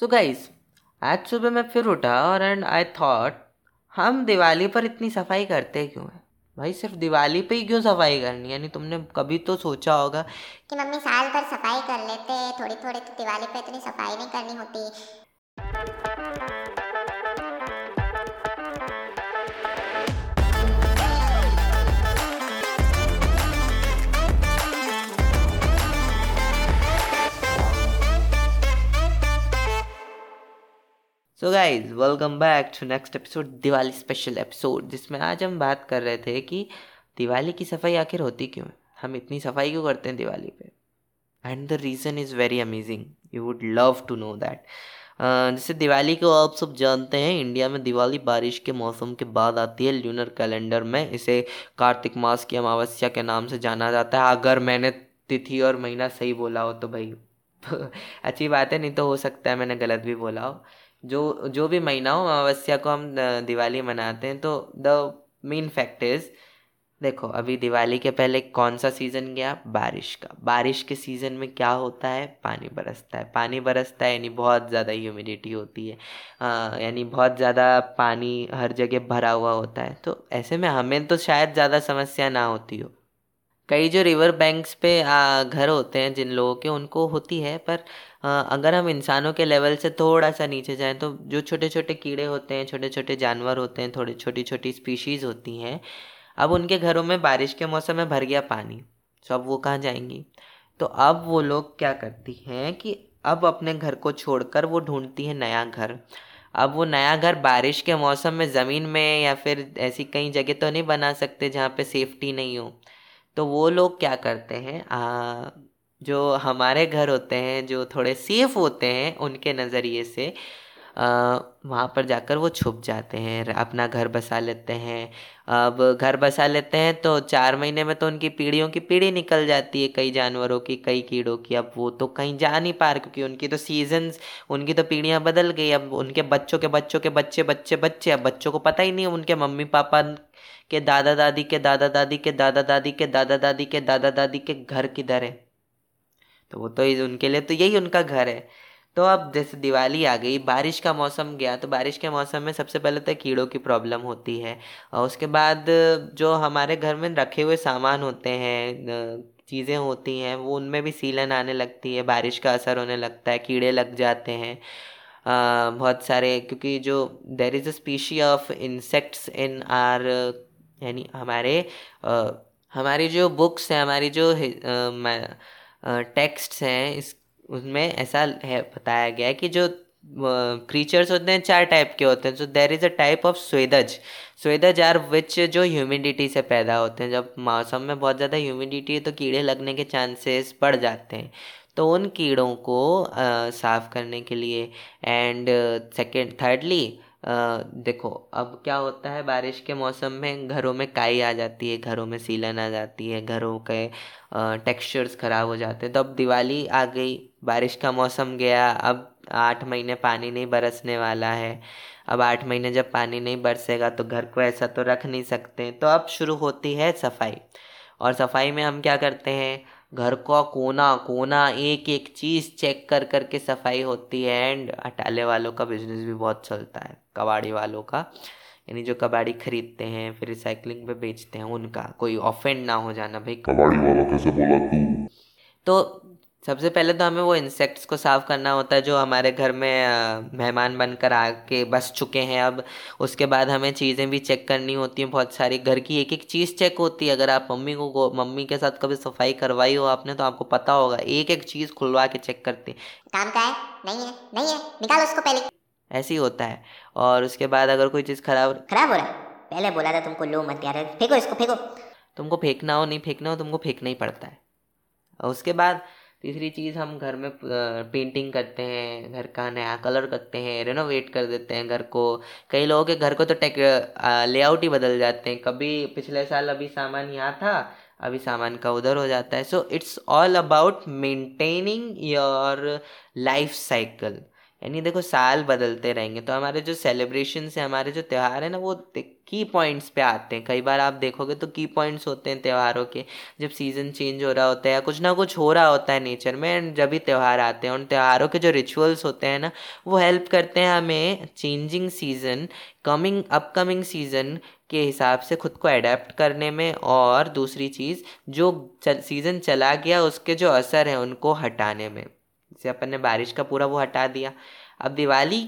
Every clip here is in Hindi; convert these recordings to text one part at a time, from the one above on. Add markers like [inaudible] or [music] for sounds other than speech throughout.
तो गाइस आज सुबह मैं फिर उठा और एंड आई थॉट हम दिवाली पर इतनी सफ़ाई करते क्यों हैं? भाई सिर्फ़ दिवाली पे ही क्यों सफ़ाई करनी यानी तुमने कभी तो सोचा होगा कि मम्मी साल भर सफ़ाई कर लेते थोड़ी थोड़ी तो दिवाली पे इतनी सफ़ाई नहीं करनी होती। So guys welcome back to next episode Diwali special episode जिसमें आज हम बात कर रहे थे कि दिवाली की सफ़ाई आखिर होती क्यों है? हम इतनी सफ़ाई क्यों करते हैं दिवाली पे? And the reason is very amazing you would love to know that जैसे दिवाली को आप सब जानते हैं इंडिया में दिवाली बारिश के मौसम के बाद आती है ल्यूनर कैलेंडर में। इसे कार्तिक मास की अमावस्या के नाम से जाना जाता है। अगर मैंने तिथि और महीना सही बोला हो तो भाई, [laughs] अच्छी बात है, नहीं तो हो सकता है मैंने गलत भी बोला हो। जो जो भी महीना हो अमावस्या को हम दिवाली मनाते हैं तो द मेन फैक्ट इज़ देखो, अभी दिवाली के पहले कौन सा सीज़न गया? बारिश का। बारिश के सीज़न में क्या होता है? पानी बरसता है। पानी बरसता है, यानी बहुत ज़्यादा ह्यूमिडिटी होती है। यानी बहुत ज़्यादा पानी हर जगह भरा हुआ होता है। तो ऐसे में हमें तो शायद ज़्यादा समस्या ना होती हो। कई जो रिवर बैंक्स पे घर होते हैं, जिन लोगों के, उनको होती है, पर अगर हम इंसानों के लेवल से थोड़ा सा नीचे जाएँ तो जो छोटे छोटे कीड़े होते हैं छोटे छोटे जानवर होते हैं, थोड़ी छोटी छोटी स्पीशीज़ होती हैं, अब उनके घरों में बारिश के मौसम में भर गया पानी तो अब वो कहाँ जाएँगी? तो अब वो लोग क्या करती हैं कि अब अपने घर को छोड़कर वो ढूंढती है नया घर। अब वो नया घर बारिश के मौसम में, ज़मीन में या फिर ऐसी कई जगह तो नहीं बना सकते जहाँ पे सेफ्टी नहीं हो। तो वो लोग क्या करते हैं आ, जो हमारे घर होते हैं जो थोड़े सेफ़ होते हैं उनके नज़रिए से वहाँ पर जाकर वो छुप जाते हैं अपना घर बसा लेते हैं। अब घर बसा लेते हैं तो चार महीने में तो उनकी पीढ़ियों की पीढ़ी निकल जाती है, कई जानवरों की, कई कीड़ों की। अब वो तो कहीं जा नहीं पा रहे क्योंकि उनकी तो सीजन्स उनकी तो पीढ़ियाँ बदल गई। अब उनके बच्चों के बच्चों के बच्चे बच्चे बच्चे। अब बच्चों को पता ही नहीं उनके मम्मी पापा के दादा दादी के, दादा दादी के, दादा दादी के, दादा दादी के, दादा दादी के घर किधर है। तो वो तो उनके लिए तो यही उनका घर है। तो अब जैसे दिवाली आ गई बारिश का मौसम गया तो बारिश के मौसम में सबसे पहले तो कीड़ों की प्रॉब्लम होती है। और उसके बाद जो हमारे घर में रखे हुए सामान होते हैं चीज़ें होती हैं वो उनमें भी सीलन आने लगती है बारिश का असर होने लगता है कीड़े लग जाते हैं। अ, बहुत सारे क्योंकि जो there is a species of insects in our यानी हमारे अ, हमारी जो बुक्स हैं हमारी जो टेक्स्ट हैं इस उसमें ऐसा है, बताया गया है कि जो क्रीचर्स होते हैं, चार टाइप के होते हैं। So there is a type of स्वेदज स्वेदज आर विच जो ह्यूमिडिटी से पैदा होते हैं। जब मौसम में बहुत ज़्यादा ह्यूमिडिटी है तो कीड़े लगने के चांसेस बढ़ जाते हैं। तो उन कीड़ों को साफ़ करने के लिए एंड सेकेंड थर्डली देखो, अब क्या होता है, बारिश के मौसम में घरों में काई आ जाती है, घरों में सीलन आ जाती है, घरों के टेक्सचर्स ख़राब हो जाते हैं। तो अब दिवाली आ गई बारिश का मौसम गया अब आठ महीने पानी नहीं बरसने वाला है। अब आठ महीने जब पानी नहीं बरसेगा तो घर को ऐसा तो रख नहीं सकते। तो अब शुरू होती है सफ़ाई। और सफ़ाई में हम क्या करते हैं? घर का कोना कोना एक एक चीज़ चेक कर कर के सफ़ाई होती है। एंड अटाले वालों का बिज़नेस भी बहुत चलता है। कबाड़ी वालों का। यानी जो कबाड़ी खरीदते हैं फिर रिसाइकलिंग पे बेचते हैं उनका। कोई ऑफेंड ना हो जाना भाई। कबाड़ी वाला कैसे बोला तू। तो सबसे पहले तो हमें वो इंसेक्ट्स को साफ़ करना होता है जो हमारे घर में मेहमान बनकर आके बस चुके हैं। अब उसके बाद हमें चीज़ें भी चेक करनी होती हैं। बहुत सारी घर की एक एक चीज़ चेक होती है। अगर आप मम्मी को मम्मी के साथ कभी सफ़ाई करवाई हो आपने तो आपको पता होगा एक एक चीज़ खुलवा के चेक करते काम का है? नहीं है नहीं है। निकाल उसको पहले। ऐसे ही होता है। और उसके बाद अगर कोई चीज़ खराब खराब हो रहा है? पहले बोला था तुमको लो मत यार। फेंको इसको फेंको। तुमको फेंकना हो नहीं फेंकना हो तुमको फेंकना ही पड़ता है। और उसके बाद तीसरी चीज़ हम घर में पेंटिंग करते हैं, घर का नया कलर करते हैं रेनोवेट कर देते हैं घर को। कई लोगों के घर को तो टेक लेआउट ही बदल जाते हैं। कभी पिछले साल अभी सामान यहाँ था, अभी सामान का उधर हो जाता है। So it's all about maintaining your life cycle यानी देखो साल बदलते रहेंगे। तो हमारे जो सेलिब्रेशन से हमारे जो त्यौहार है ना वो की पॉइंट्स पे आते हैं। कई बार आप देखोगे तो की पॉइंट्स होते हैं त्योहारों के। जब सीज़न चेंज हो रहा होता है या कुछ ना कुछ हो रहा होता है नेचर में एंड जब भी त्यौहार आते हैं उन त्योहारों के जो रिचुअल्स होते हैं ना वो हेल्प करते हैं हमें changing season coming upcoming season के हिसाब से खुद को अडेप्ट करने में। और दूसरी चीज़ जो चल, सीज़न चला गया उसके जो असर हैं उनको हटाने में। जैसे अपन ने बारिश का पूरा वो हटा दिया। अब दिवाली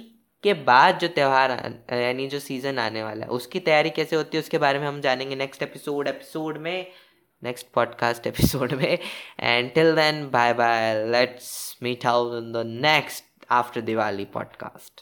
के बाद जो त्यौहार यानी जो सीज़न आने वाला है, उसकी तैयारी कैसे होती है, उसके बारे में हम जानेंगे नेक्स्ट एपिसोड एपिसोड में नेक्स्ट पॉडकास्ट एपिसोड में। And till then bye bye let's meet out in the next after Diwali podcast